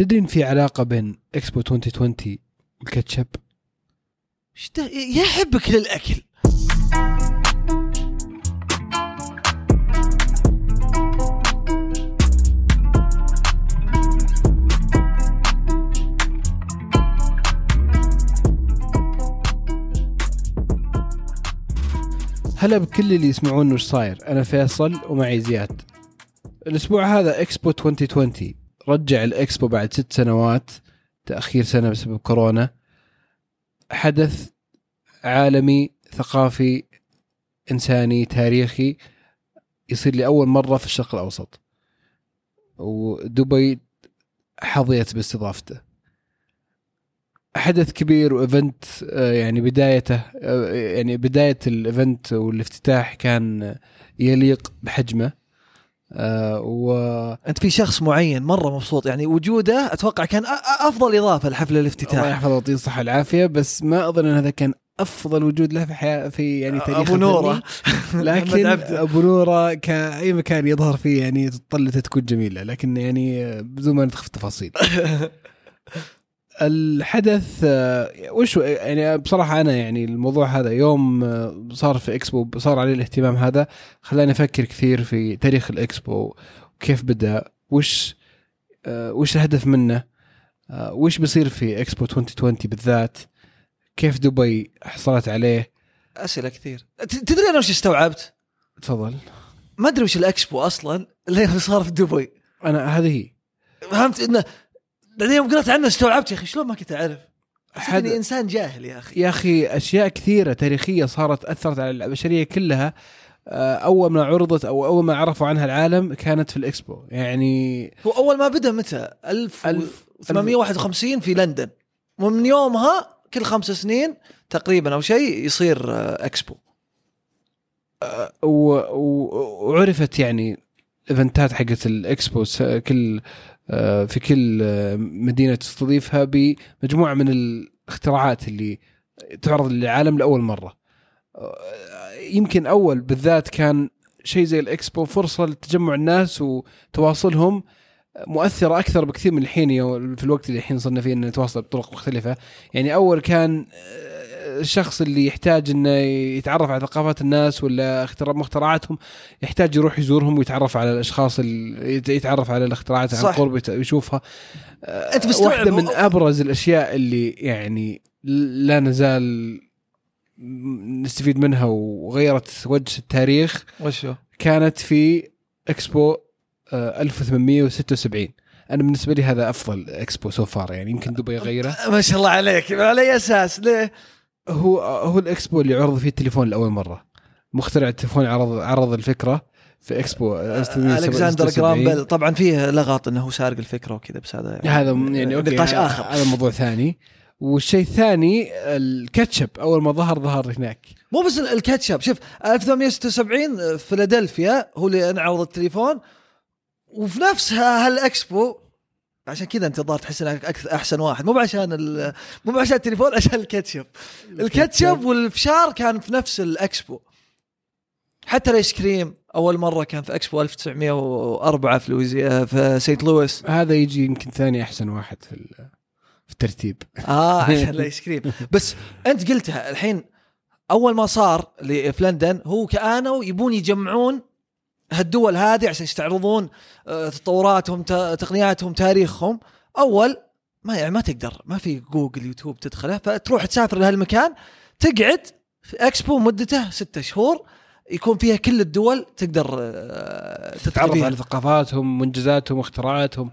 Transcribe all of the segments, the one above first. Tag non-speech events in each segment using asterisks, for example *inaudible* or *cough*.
تدري إن في علاقة بين اكسبو 2020 والكاتشب؟ إيش ده يا حبك للأكل. هلا بكل اللي يسمعون وش صاير. أنا فيصل ومعي زياد. الأسبوع هذا اكسبو 2020 رجع الإكسبو بعد ست سنوات تأخير سنة بسبب كورونا. حدث عالمي ثقافي إنساني تاريخي يصير لاول مرة في الشرق الأوسط. ودبي حظيت باستضافته. حدث كبير و event آه، يعني بدايته آه، يعني بداية ال event والافتتاح كان يليق بحجمه. آه، و أنت في شخص معين مرة مبسوط يعني وجوده أتوقع كان أفضل إضافة لحفل الله الافتتاح يحفظه ويعطيه الصحة والعافية بس ما أظن أن هذا كان أفضل وجود له في حياة في يعني تاريخ أبو نورة. *laughs* لكن. أبو نورة كاي مكان يظهر فيه يعني طلته تكون جميلة لكن يعني آه، بدون ما ندخل في التفاصيل *laughs* الحدث آه، وش؟ يعني بصراحة أنا يعني الموضوع هذا يوم آه، صار في إكسبو صار عليه الاهتمام هذا خلاني أفكر كثير في تاريخ الإكسبو وكيف بدأ وش آه، وش الهدف منه وش بيصير في إكسبو 2020 بالذات كيف دبي حصلت عليه. أسئلة كثير. تدري أنا وش استوعبت؟ تفضل. ما أدري وش الإكسبو أصلا اللي صار في دبي. أنا هذه هي. فهمت؟ إنه بعدين يوم قرأت عنه استوعبت يا أخي شلون ما كنت أعرف؟ حسيت حد- اني إنسان جاهل يا أخي يا أخي أشياء كثيرة تاريخية صارت أثرت على البشرية كلها آه، أول ما عرضت أو أول ما عرفوا عنها العالم كانت في الإكسبو يعني هو أول ما بدأ متى؟ 1851 في لندن ومن يومها كل خمس سنين تقريبا أو شيء يصير آه، إكسبو و- وعرفت يعني الإيفنتات حقت الإكسبو كل آه، في كل آه، مدينة تستضيفها بمجموعة من الاختراعات اللي تعرض للعالم لأول مرة. آه، يمكن أول بالذات كان شيء زي الإكسبو فرصة لتجمع الناس وتواصلهم مؤثرة أكثر بكثير من الحين في الوقت اللي الحين صرنا فيه انه نتواصل بطرق مختلفة. يعني أول كان الشخص اللي يحتاج إنه يتعرف على ثقافات الناس ولا مخترعاتهم يحتاج يروح يزورهم ويتعرف على الأشخاص اللي يت- يتعرف على الاختراعات عن. قرب يشوفها آه، واحدة من أبرز الأشياء اللي يعني لا نزال نستفيد منها وغيرت وجه التاريخ وش هو؟ كانت في إكسبو آه، 1876 أنا بالنسبة لي هذا أفضل إكسبو so far يعني يمكن دبي غيره ما شاء الله عليك على اي أساس ليه؟ هو هو الإكسبو اللي عرض فيه التليفون لأول مرة. مخترع التليفون عرض عرض الفكرة في إكسبو 1876. الكسندر جرام بيل طبعا فيه لغط إنه هو سارق الفكرة وكذا بس هذا هذا يعني okay، نقاش آخر. هذا موضوع ثاني. والشيء الثاني الكاتشب أول ما ظهر ظهر هناك. مو بس الكاتشب شوف 1876 في فيلادلفيا هو اللي انعرض التليفون وفي نفس ها- هالإكسبو عشان كذا انت الظاهر تحس انك أكثر احسن واحد. مو عشان مو عشان التليفون عشان الكاتشب. الكاتشب. والفشار كان في نفس الإكسبو. حتى الآيس كريم أول مرة كان في إكسبو 1904 في لويزي في سينت لويس. هذا يجي يمكن ثاني أحسن واحد في في الترتيب. آه *laughs* عشان الآيس كريم. بس أنت قلتها الحين أول ما صار في لندن هو كانوا يبون يجمعون هالدول هذه عشان يستعرضون آه، تطوراتهم تقنياتهم تاريخهم. أول ما يعني ما تقدر ما في جوجل يوتيوب تدخله فتروح تسافر لهالمكان تقعد في إكسبو مدته ستة شهور يكون فيها كل الدول تقدر آه، تتعرف تعرف على ثقافاتهم منجزاتهم واختراعاتهم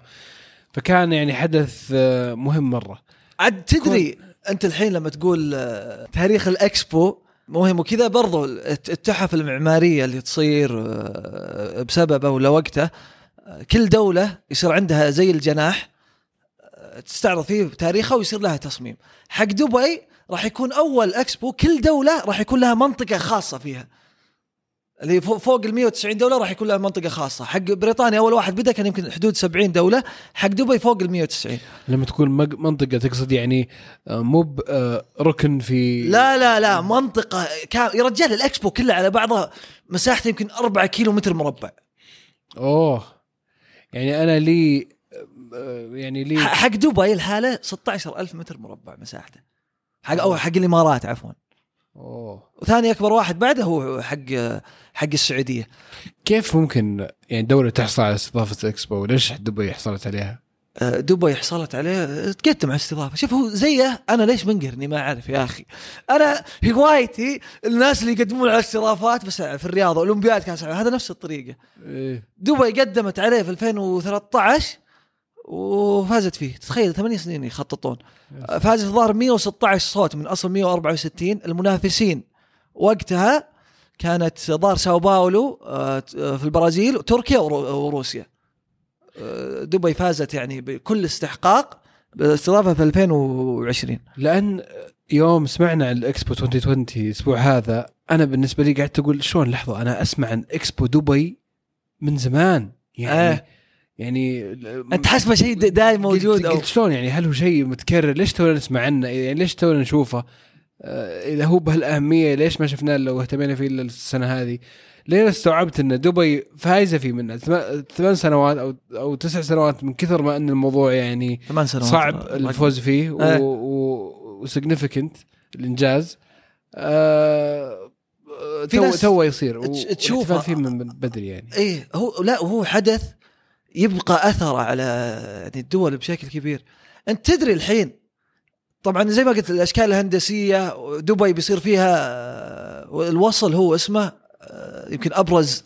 فكان يعني حدث آه، مهم مرة. عاد تدري أنت الحين لما تقول تاريخ الإكسبو مهم وكذا برضو الت- التحف المعمارية اللي تصير آه، بسببه ولا وقته كل دولة يصير عندها زي الجناح آه، تستعرض فيه تاريخها ويصير لها تصميم. حق دبي راح يكون أول إكسبو كل دولة راح يكون لها منطقة خاصة فيها. اللي فوق فوق ال 190 دولة راح يكون لها منطقة خاصة. حق بريطانيا أول واحد بدأ كان يمكن حدود 70 دولة. حق دبي فوق ال 190 لما تقول منطقة تقصد يعني آه، مو آه، ركن في لا لا لا منطقة كام يا رجال الإكسبو كلها على بعضها مساحته يمكن 4 كيلو متر مربع. أوه. يعني أنا لي آه، يعني لي حق دبي الحالة 16000 متر مربع مساحته. حق أو حق الإمارات عفوا. أوه. وثاني أكبر واحد بعده هو حق حق السعودية. كيف ممكن يعني دولة تحصل على استضافة الاكسبو ليش دبي حصلت عليها؟ آه، دبي حصلت عليه تقدم على استضافة. شوف هو زيه. أنا ليش منقهرني ما أعرف يا أخي. أنا هوايتي الناس اللي يقدمون على استضافات بس في الرياضه أولمبياد كاس هذا نفس الطريقة. إيه. دبي قدمت عليه في 2013 وفازت فيه. تخيل ثمانية سنين يخططون. فازت الظاهر 116 صوت من أصل 164 المنافسين وقتها كانت ظاهر ساو باولو آه، في البرازيل وتركيا ورو- وروسيا. آه، دبي فازت يعني بكل استحقاق بالاستضافه في 2020 لأن يوم سمعنا عن الإكسبو 2020 الأسبوع هذا أنا بالنسبة لي قعدت أقول شلون؟ لحظة أنا أسمع عن إكسبو دبي من زمان. يعني آه. يعني أنت حسبه شيء د- دايم موجود قلت, قلت شلون؟ يعني هل هو شيء متكرر؟ ليش تونا نسمع عنه؟ يعني ليش تونا نشوفه؟ آه، إذا هو بهالأهمية ليش ما شفناه لو اهتمينا فيه إلا السنة هذه؟ لين استوعبت إن دبي فايزة فيه من ثم- ثمان سنوات أو أو تسع سنوات من كثر ما إن الموضوع يعني ثمان سنوات. صعب الفوز فيه آه. و significant الإنجاز. آه في تو ناس تو يصير. تشوفه. فيه من بدري يعني. إيه هو لا وهو حدث يبقى اثره على يعني الدول بشكل كبير. أنت تدري الحين طبعا زي ما قلت الأشكال الهندسية دبي بيصير فيها آه، الوصل هو اسمه آه، يمكن أبرز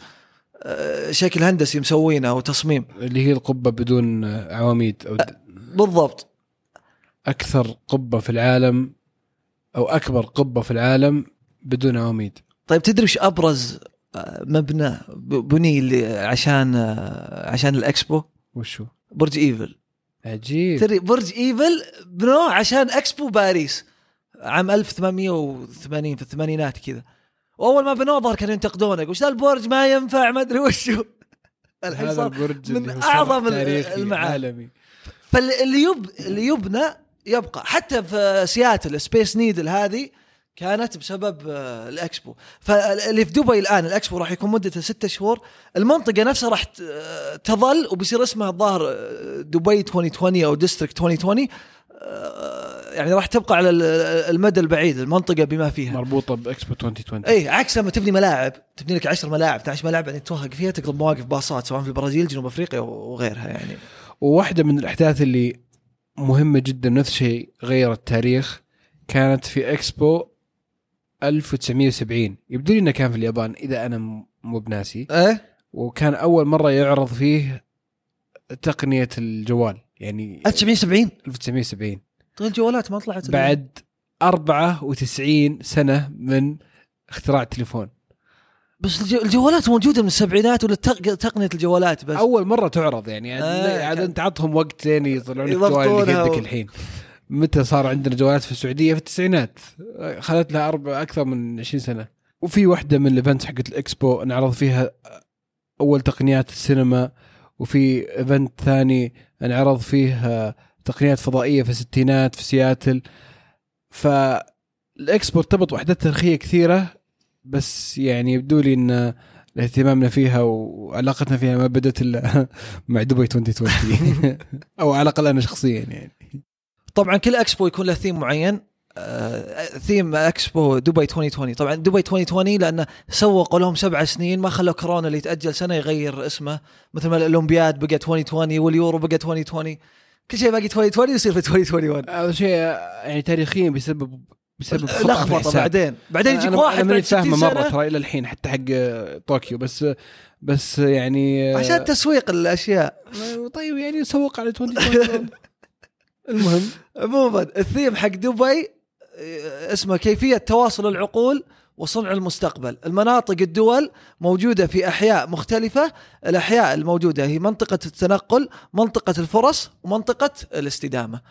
آه، شكل هندسي مسوينه أو تصميم. اللي هي القبة بدون عواميد د- بالضبط. أكثر قبة في العالم أو أكبر قبة في العالم بدون عواميد. طيب تدري وش أبرز مبنى بني عشان عشان الإكسبو. وشو؟ برج إيفل. عجيب. تدري برج إيفل بنوه عشان إكسبو باريس. عام 1880 في الثمانينات كذا. وأول ما بنوه ظهر كانوا ينتقدونه وش ذا البرج؟ ما ينفع ما أدري وشو *laughs* الحين هذا صار البرج من اللي هو أعظم صرح ال- تاريخي المعالم. عالمي فاللي يب اللي يبنى يبقى. حتى في سياتل Space Needle هذه كانت بسبب آه، الإكسبو. فاللي في دبي الآن الإكسبو راح يكون مدته ستة شهور. المنطقة نفسها راح آه، تظل وبيصير اسمها الظاهر آه، دبي 2020 أو District 2020 آه، يعني راح تبقى على ال- المدى البعيد المنطقة بما فيها. مربوطة بإكسبو 2020 اي عكس لما تبني ملاعب. تبني لك 10 ملاعب 12 ملاعب يعني توهق فيها تقلب مواقف باصات سواء في البرازيل جنوب أفريقيا وغيرها يعني. وواحدة من الأحداث اللي مهمة جدا نفس الشيء غير التاريخ كانت في إكسبو 1970 يبدو لي إنه كان في اليابان إذا أنا مو بناسي. إيه؟ وكان أول مرة يعرض فيه تقنية الجوال يعني 1970 1970 طيب الجوالات ما طلعت بعد 94 سنة من اختراع التليفون. بس الج- الجوالات موجودة من السبعينات ولا تق- تقنية الجوالات بس؟ أول مرة تعرض يعني عاد آه، عاد أنت عطهم وقت لين يطلعون الجوال اللي قدك الحين. متى صار عندنا جوالات في السعودية؟ في التسعينات. خلت لها أربع أكثر من 20 سنة. وفي واحدة من ال events حقت الإكسبو انعرض فيها أول تقنيات السينما وفي event ثاني انعرض فيه تقنيات فضائية في الستينات في سياتل. فالإكسبو ارتبط بأحداث تاريخية كثيرة بس يعني يبدو لي إن اهتمامنا فيها وعلاقتنا فيها ما بدت إلا *laughs* مع دبي 2020 *laughs* أو على الأقل أنا شخصيا يعني. طبعا كل إكسبو يكون له ثيم معين. آه، ثيم إكسبو دبي 2020 طبعا دبي 2020 لأنه سوقوا لهم سبع سنين ما خلوا كورونا اللي يتاجل سنة يغير اسمه. مثل ما الأولمبياد بقى 2020 واليورو بقى 2020 كل شيء باقي 2020 يصير في 2021 هذا شيء يعني تاريخيا بسبب بسبب لخبطة. بعدين. بعدين يجيك واحد أنا ماني 60 فاهمه مرة ترى إلى الحين حتى حق طوكيو. بس بس يعني عشان تسويق الأشياء. طيب يعني سوق على 2020 *laughs* المهم. عموما الثيم حق دبي اسمه كيفية تواصل العقول وصنع المستقبل. المناطق الدول موجودة في أحياء مختلفة. الأحياء الموجودة هي منطقة التنقل منطقة الفرص ومنطقة الاستدامة.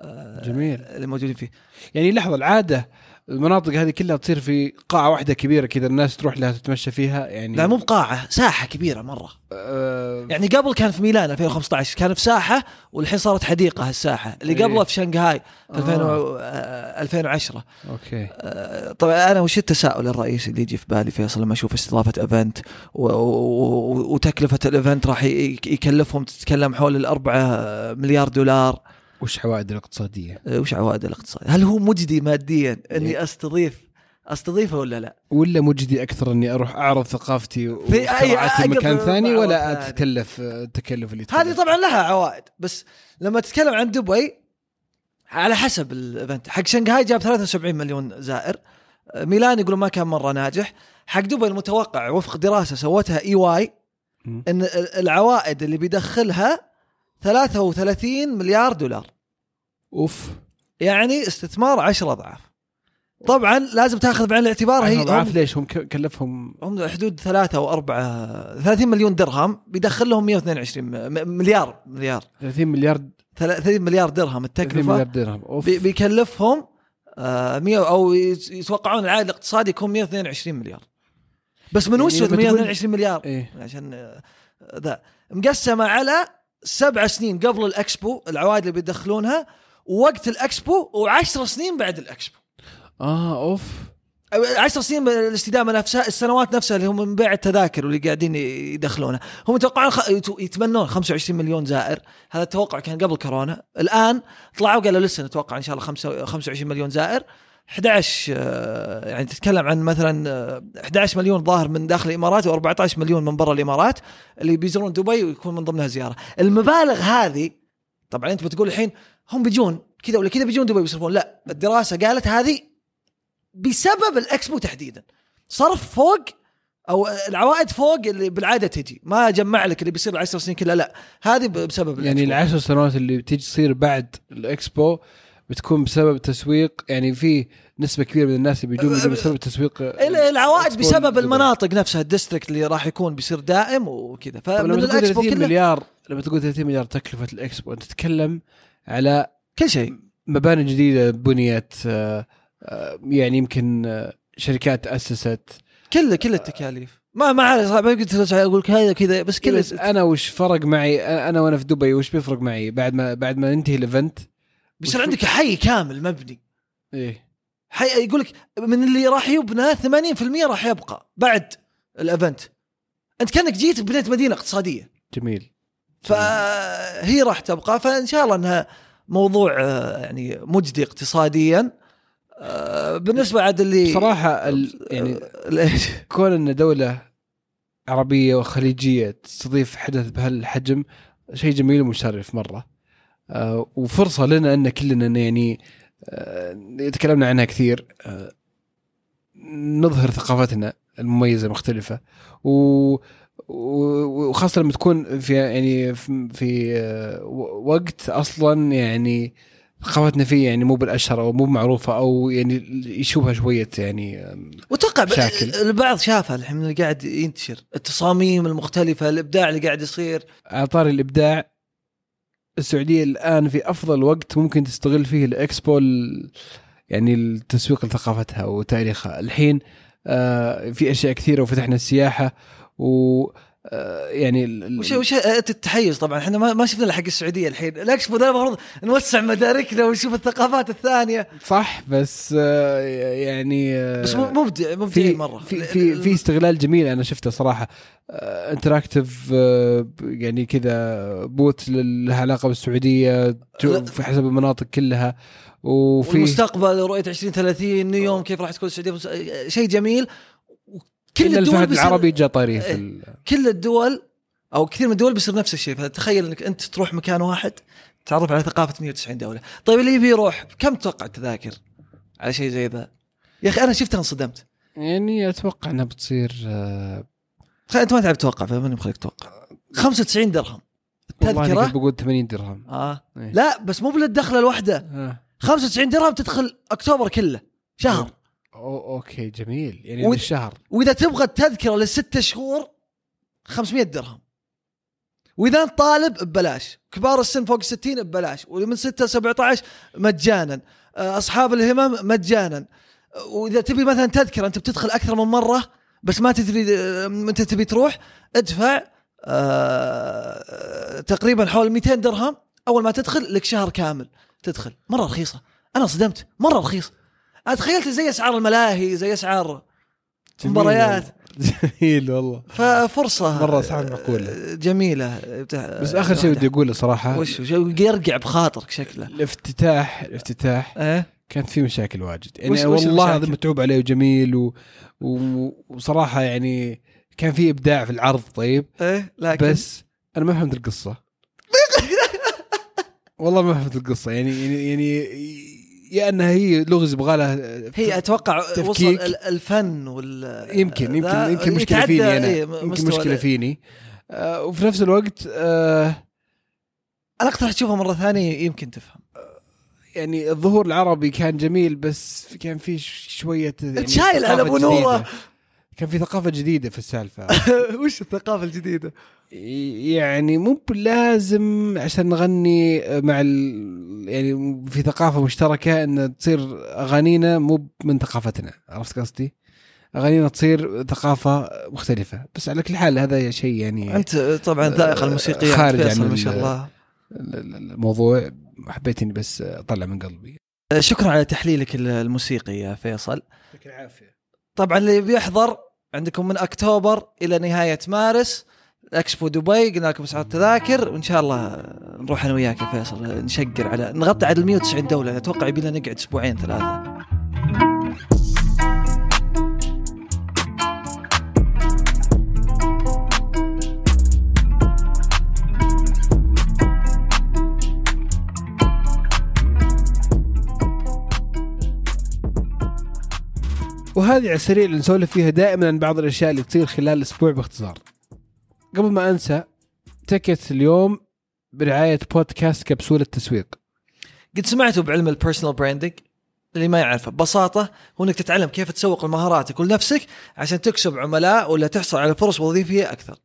آه، جميل. اللي موجودين فيه. يعني لحظة العادة المناطق هذه كلها تصير في قاعة واحدة كبيرة كذا الناس تروح لها تتمشى فيها يعني لا مو بقاعة ساحة كبيرة مرة آه يعني قبل كان في ميلان 2015 كان في ساحة والحين صارت حديقة هالساحة اللي إيه. قبلها في شنغهاي في 2000 آه. و- آه، 2010 okay آه، طبعا أنا وش التساؤل الرئيسي اللي يجي في بالي فيصل لما أشوف استضافة event وتكلفة ال event راح يكلفهم تتكلم حول الأربعة مليار دولار وش عوائد الاقتصادية آه، وش عوائد الاقتصاد هل هو مجدي ماديا. أني أستضيف أستضيفه ولا لا؟ ولا مجدي أكثر أني أروح أعرض ثقافتي في أقدر مكان ثاني ولا. أتكلف التكلف اللي هذه؟ طبعا لها عوائد بس لما تتكلم عن دبي على حسب ال event حق شنغهاي جاب 73 مليون زائر آه، ميلان يقولون ما كان مرة ناجح حق دبي المتوقع وفق دراسة سوتها EY. إن ال- العوائد اللي بيدخلها 33 مليار دولار أوف. يعني استثمار 10 أضعاف. طبعا لازم تأخذ بعين الاعتبار هي أضعاف هم, ليش؟ هم كلفهم هم حدود ثلاثة أو أربعة 30 مليون درهم بيدخل لهم 122 م- مليار مليار. 30 مليار 30 مليار درهم 30 التكلفة مليار درهم. أوف. بي- بيكلفهم آه 100 أو يت- يتوقعون العائد الاقتصادي يكون 122 مليار. بس من يعني وش لما تقول- 122 مليار؟ إيه. عشان آه، ذا. مقسمة على سبع سنين قبل الإكسبو العوائد اللي بيدخلونها ووقت الأكسبو وعشر سنين بعد الأكسبو. آه أوف. عشر سنين من الاستدامة نفسها السنوات نفسها اللي هم من بيع التذاكر واللي قاعدين يدخلونها هم يتوقعون خ... يت- يتمنون 25 مليون زائر. هذا التوقع كان قبل كورونا. الآن طلعوا قالوا لسه نتوقع إن شاء الله خمسة- 25 مليون زائر. 11 آه، يعني تتكلم عن مثلا آه، 11 مليون ظاهر من داخل الإمارات و14 مليون من برا الإمارات اللي بيزورون دبي ويكون من ضمنها زيارة. المبالغ هذه طبعا أنت بتقول الحين هم بيجون كذا ولا كذا بيجون دبي بيصرفون. لا الدراسة قالت هذه بسبب الإكسبو تحديدا. صرف فوق أو العوائد فوق اللي بالعادة تجي. ما جمع لك اللي بيصير العشر سنين كلها لا. هذه بسبب يعني. العشر سنوات اللي بتيجي تصير بعد الإكسبو بتكون بسبب تسويق يعني في نسبة كبيرة من الناس اللي بيجون أه، بسبب تسويق ال- العوائد بسبب. المناطق نفسها ال district اللي راح يكون بيصير دائم وكذا. فمن لما تقول الإكسبو 30 كله مليار لما تقول 30 مليار تكلفة الإكسبو أنت تتكلم على كل شيء. مباني جديدة بنيت آه، آه، يعني يمكن آه، شركات تاسست كل كل التكاليف. ما ما صعب ما قلت أقول لك هذا كذا بس كل بس أنا وش فرق معي؟ أنا وأنا في دبي وش بيفرق معي بعد ما بعد ما ينتهي ال event؟ بيصير عندك حي كامل مبني. إيه. حي يقول لك من اللي راح يبنى 80% راح يبقى بعد ال event. أنت كأنك جيت بنيت مدينة اقتصادية. جميل. فهي راح تبقى. فإن شاء الله إنها موضوع آه، يعني مجدي اقتصاديا. آه، بالنسبة عاد اللي صراحة ال... يعني ال- إيش؟ كون إن دولة عربية وخليجية تستضيف حدث بهالحجم شيء جميل ومشرف مرة. آه وفرصة لنا إن كلنا يعني آه تكلمنا عنها كثير. آه نظهر ثقافتنا المميزة المختلفه و- وخاصة لما تكون في يعني في, آه، وقت أصلا يعني ثقافتنا فيه يعني مو بالأشهر أو مو معروفة أو يعني يشوبها شوية يعني شاكل. البعض شافها الحين اللي قاعد ينتشر. التصاميم المختلفة الإبداع اللي قاعد يصير. على طاري الإبداع السعودية الآن في أفضل وقت ممكن تستغل فيه الإكسبو ال- يعني التسويق لثقافتها وتاريخها. الحين آه في أشياء كثيرة وفتحنا السياحة و آه يعني وش وش التحيز طبعا. إحنا ما, شفنا حق السعودية الحين. الاكسبو ده المفروض نوسع مداركنا ونشوف الثقافات الثانية. صح بس آه يعني آه بس مو- مبدع في مبدعين مرة. في في في استغلال جميل أنا شفته صراحة. انتراكتيف يعني كذا بوت لها علاقه بالسعوديه في حسب المناطق كلها. وفي والمستقبل رؤية 2030 نيوم كيف راح تكون السعودية؟ شيء جميل. كل الدول الفهد بيصير- العربي جاء طاريه في إيه. ال- كل الدول أو كثير من الدول بيصير نفس الشيء. فتخيل إنك أنت تروح مكان واحد تعرف على ثقافة 190 دولة. طيب اللي يبي يروح كم تتوقع التذاكر على شيء زي ذا؟ يا أخي أنا شفتها انصدمت. يعني أتوقع إنها بتصير آه، أنت ما تعرف تتوقع فماني مخليك تتوقع 95 درهم. والله التذكرة؟ كنت بقول 80 درهم. آه. إيه. لا بس مو بالدخلة الواحدة. آه. 95 درهم تدخل أكتوبر كله شهر. أو okay جميل. يعني ود- الشهر وإذا تبغى التذكره للست شهور 500 درهم. وإذا أنت طالب ببلاش. كبار السن فوق 60 ببلاش. واللي من 6 ل 17 مجانا. آه، أصحاب الهمم مجانا. وإذا تبي مثلا تذكرة أنت بتدخل أكثر من مرة بس ما تدري آه، متى تبي تروح ادفع آه تقريبا حول 200 درهم. أول ما تدخل لك شهر كامل تدخل. مرة رخيصة. أنا صدمت. مرة رخيص أنا تخيلت زي أسعار الملاهي زي أسعار مباريات *laughs* جميل والله. ففرصة مرة أسعار معقولة. جميلة. بس آخر شيء ودي أقوله صراحة. وش وش- يرقع بخاطرك شكله. الافتتاح الافتتاح إيه؟ كانت في مشاكل واجد. يعني والله؟ العظيم متعوب عليه وجميل و... و... وصراحة يعني كان في إبداع في العرض طيب. إيه؟ لكن؟ بس أنا ما فهمت القصة. *laughs* والله ما فهمت القصة. يعني يعني يعني يا انها هي لغز يبغى لها هي أتوقع تفكيك. وصل ال- الفن وال يمكن يمكن يمكن مشكلة فيني أنا إيه، يمكن مشكلة فيني آه وفي نفس الوقت آه أنا اقترح تشوفها مرة ثانية يمكن تفهم يعني الظهور العربي كان جميل بس كان في ش- شوية يعني تشايل على نورة. جديدة. كان في ثقافة جديدة في السالفة. *laughs* وش الثقافة الجديدة؟ يعني مو بلازم عشان نغني مع ال... يعني في ثقافة مشتركة إن تصير أغانينا مو من ثقافتنا. عرفت قصدي؟ أغانينا تصير ثقافة مختلفة. بس على كل حال هذا شيء يعني أنت طبعا ذائقة الموسيقية خارج عن ما شاء الله. ال- ال- الموضوع حبيت اني بس أطلع من قلبي. شكرا على تحليلك الموسيقي يا فيصل. يعطيك العافية. طبعا اللي بيحضر عندكم من أكتوبر إلى نهاية مارس إكسبو دبي قلنا لكم إسعار التذاكر وإن شاء الله نروح أنا وياك يا فيصل نشقر على نغطي على ال 190 دولة أتوقع يبي لنا نقعد أسبوعين ثلاثة. وهذه على السريع اللي نسولف فيها دائما عن بعض الأشياء اللي تصير خلال الأسبوع باختصار. قبل ما أنسى تكت اليوم برعاية بودكاست كبسولة تسويق. قد سمعتوا بعلم ال personal branding اللي ما يعرفه ببساطة هو إنك تتعلم كيف تسوق لمهاراتك ولنفسك عشان تكسب عملاء ولا تحصل على فرص وظيفية أكثر.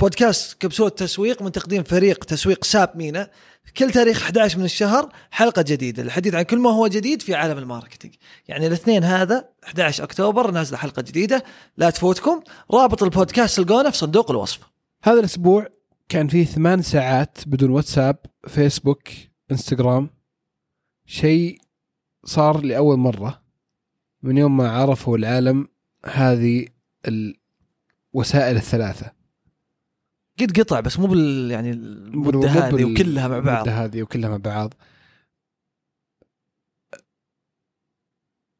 بودكاست كبسولة تسويق من تقديم فريق تسويق SAP MENA. كل تاريخ 11 من الشهر حلقة جديدة. للحديث عن كل ما هو جديد في عالم ال marketing. يعني الاثنين هذا 11 أكتوبر نازلة حلقة جديدة. لا تفوتكم. رابط البودكاست تلقونه في صندوق الوصف. هذا الأسبوع كان فيه ثمان ساعات بدون واتساب، فيسبوك، إنستغرام. شيء صار لأول مرة. من يوم ما عرفوا العالم هذه الوسائل الثلاثة. قد قطع بس مو بال يعني المدة هذه وكلها مع بعض. المدة هذه وكلها مع بعض.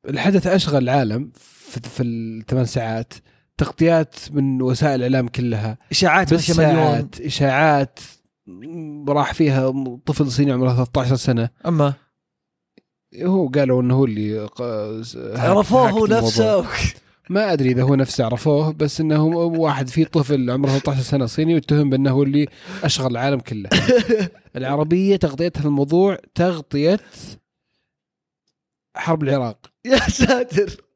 الحدث أشغل العالم في, في الثمان ساعات. تغطيات من وسائل الإعلام كلها. إشاعات بس مليون. إشاعات راح فيها طفل صيني عمره 13 سنة. أما؟ هو قالوا إنه هو اللي عرفوه هو. نفسه. *laughs* ما أدري إذا هو نفسه عرفوه بس إنه واحد في طفل عمره 13 سنة صيني واتهم بأنه هو اللي أشغل العالم كله. *laughs* العربية تغطيتها الموضوع تغطية حرب العراق. يا ساتر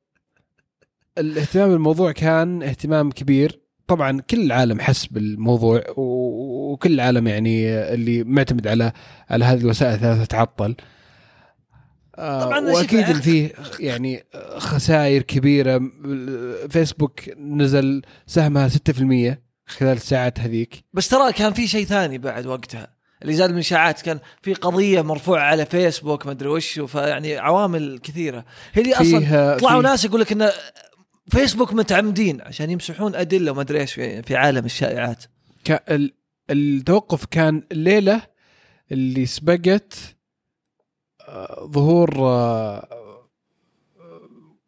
الاهتمام بالموضوع كان اهتمام كبير طبعا كل العالم حس بالموضوع وكل العالم يعني اللي معتمد على على هذه الوسائل الثلاثة تعطل طبعاً وأكيد فيه يعني خسائر كبيرة. فيسبوك نزل سهمها 6% خلال الساعات هذيك. بس ترى كان في شيء ثاني بعد وقتها اللي زاد من اشاعات كان في قضية مرفوعة على فيسبوك ما أدري وش فيعني عوامل كثيرة. هي اللي أصلا طلعوا ناس يقول لك إن فيسبوك متعمدين عشان يمسحون أدلة وما أدري إيش في, عالم الشائعات. التوقف كان الليلة اللي سبقت ظهور آه،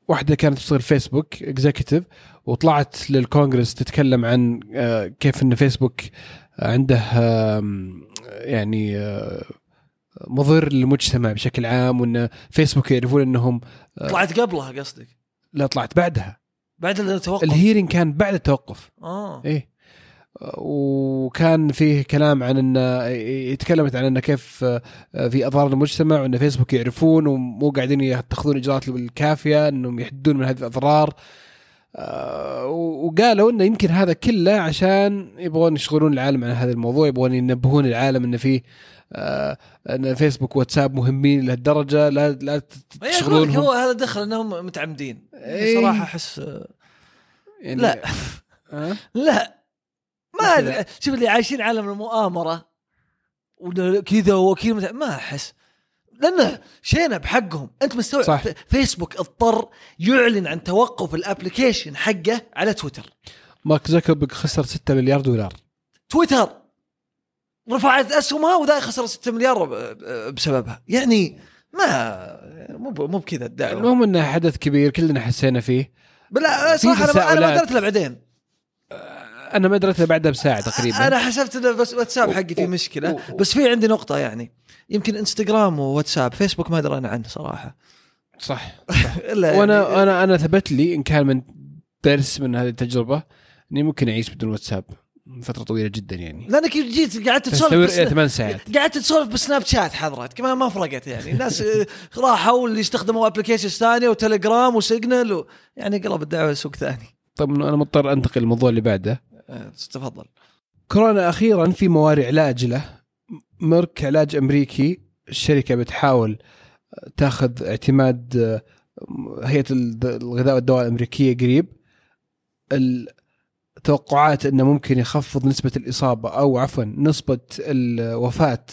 واحدة كانت تشتغل فيسبوك executive وطلعت للكونغرس تتكلم عن آه، كيف إن فيسبوك عنده يعني آه، مضر للمجتمع بشكل عام وإن فيسبوك يعرفون إنهم. طلعت قبلها قصدك؟ لا طلعت بعدها. بعد التوقف. الهيرنج كان بعد التوقف. آه. إيه. وكان فيه كلام عن ان تكلمت عن إنه كيف في أضرار المجتمع وإن فيسبوك يعرفون ومو قاعدين يتخذون الاجراءات الكافيه إنهم يحدون من هذه الأضرار. آه، وقالوا إنه يمكن هذا كله عشان يبغون يشغلون العالم عن هذا الموضوع يبغون ينبهون العالم انه فيه آه إن فيسبوك واتساب مهمين لهالدرجة لا لا تشغلونهم. هو هذا دخل انهم متعمدين. إيه. صراحة أحس يعني لا. *laughs* أه؟ لا. ما شوف اللي عايشين عالم المؤامرة وكذا وكذا ما أحس. لأنه شينا بحقهم. أنت مستوعب صح. فيسبوك اضطر يعلن عن توقف ال application حقه على تويتر مارك زكربرج خسر 6 مليار دولار. تويتر رفعت أسهمها وذا خسر 6 مليار بسببها. يعني ما مو مو بكذا الدعوة. المهم إنه حدث كبير كلنا حسينا فيه. لا صراحة أنا أنا ما درت له بعدين. أنا ما درت له بعدها بساعة تقريبا. أنا حسبت إنه بس واتساب حقي فيه مشكلة. بس في عندي نقطة يعني. يمكن إنستغرام وواتساب فيسبوك ما درينا عنه صراحة. صح, *laughs* صح. وأنا يعني أنا أنا ثبت لي إن كان من درس من هذه التجربة إني ممكن أعيش بدون واتساب فترة طويلة جدا يعني. لأنك جيت قعدت تسولف إلى ثمان ساعات. قعدت تسولف بسناب شات حضرتك ما ما فرقت يعني. الناس راحوا اللي استخدموا application ثانية وتليجرام وسيجنال و... يعني قلب الدعوة سوق ثاني. طيب أنا مضطر أنتقل للموضوع اللي بعده. تفضل. كورونا أخيرا في بوادر علاج له ميرك علاج أمريكي. الشركة بتحاول تأخذ اعتماد آه، هيئة الغذاء والدواء الأمريكية قريب. التوقعات إنه ممكن يخفض نسبة الإصابة أو عفوا نسبة الوفاة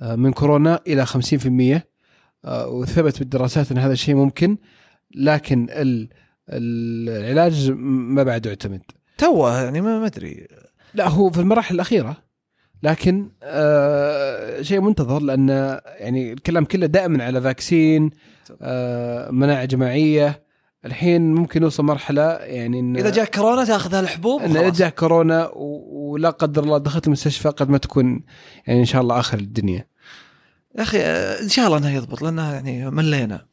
آه، من كورونا إلى 50% آه، وثبت بالدراسات إن هذا الشيء ممكن لكن العلاج ما بعد اعتمد توه يعني ما أدري. لا هو في المراحل الأخيرة. لكن آه شيء منتظر لأن يعني الكلام كله دائما على فاكسين آه مناعة جماعية. الحين ممكن نوصل مرحلة يعني إن إذا جاء كورونا تأخذ هالحبوب إن اذا جاء كورونا ولا قدر الله دخلت المستشفى قد ما تكون يعني إن شاء الله آخر الدنيا. يا أخي إن شاء الله إنها يضبط لأنها يعني ملينا.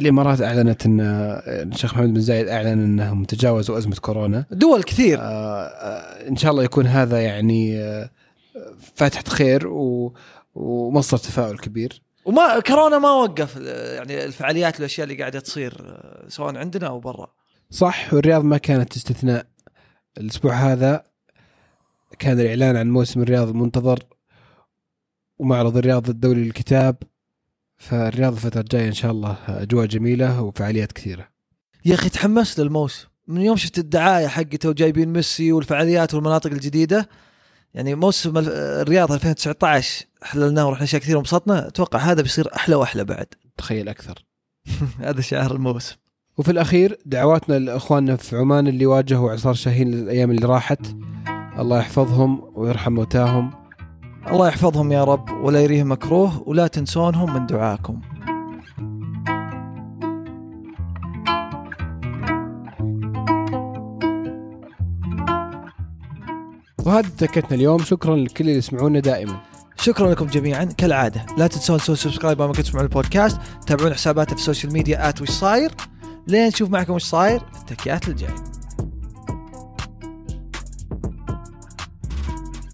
الإمارات أعلنت إن الشيخ محمد بن زايد أعلن انهم تجاوزوا أزمة كورونا. دول كثير. آه آه إن شاء الله يكون هذا يعني آه فاتحه خير ومصدر تفاؤل كبير. وما كورونا ما وقف يعني الفعاليات والاشياء اللي قاعدة تصير سواء عندنا أو برا. صح والرياض ما كانت استثناء الأسبوع هذا كان الإعلان عن موسم الرياض المنتظر ومعرض الرياض الدولي للكتاب. فالرياض الفترة الجاية إن شاء الله أجواء جميلة وفعاليات كثيرة. يا أخي تحمست للموسم. من يوم شفت الدعاية حقته وجايبين ميسي والفعاليات والمناطق الجديدة يعني موسم الرياض 2019 حللناه ورحنا أشياء كثير وانبسطنا. أتوقع هذا بيصير أحلى وأحلى بعد. تخيل أكثر. *laughs* هذا شعار الموسم. وفي الأخير دعواتنا لإخواننا في عمان اللي واجهوا اعصار شاهين الأيام اللي راحت. الله يحفظهم ويرحم موتاهم. الله يحفظهم يا رب ولا يريهم مكروه ولا تنسونهم من دعاكم. وهذه تكيتنا اليوم شكرا لكل اللي يسمعونا دائما. شكرا لكم جميعا. كالعادة لا تنسون تسوون subscribe ما كنتوا تسمعون البودكاست. تابعون حساباتي في ال social media at وش صاير. لين نشوف معكم وش صاير التكيات الجاي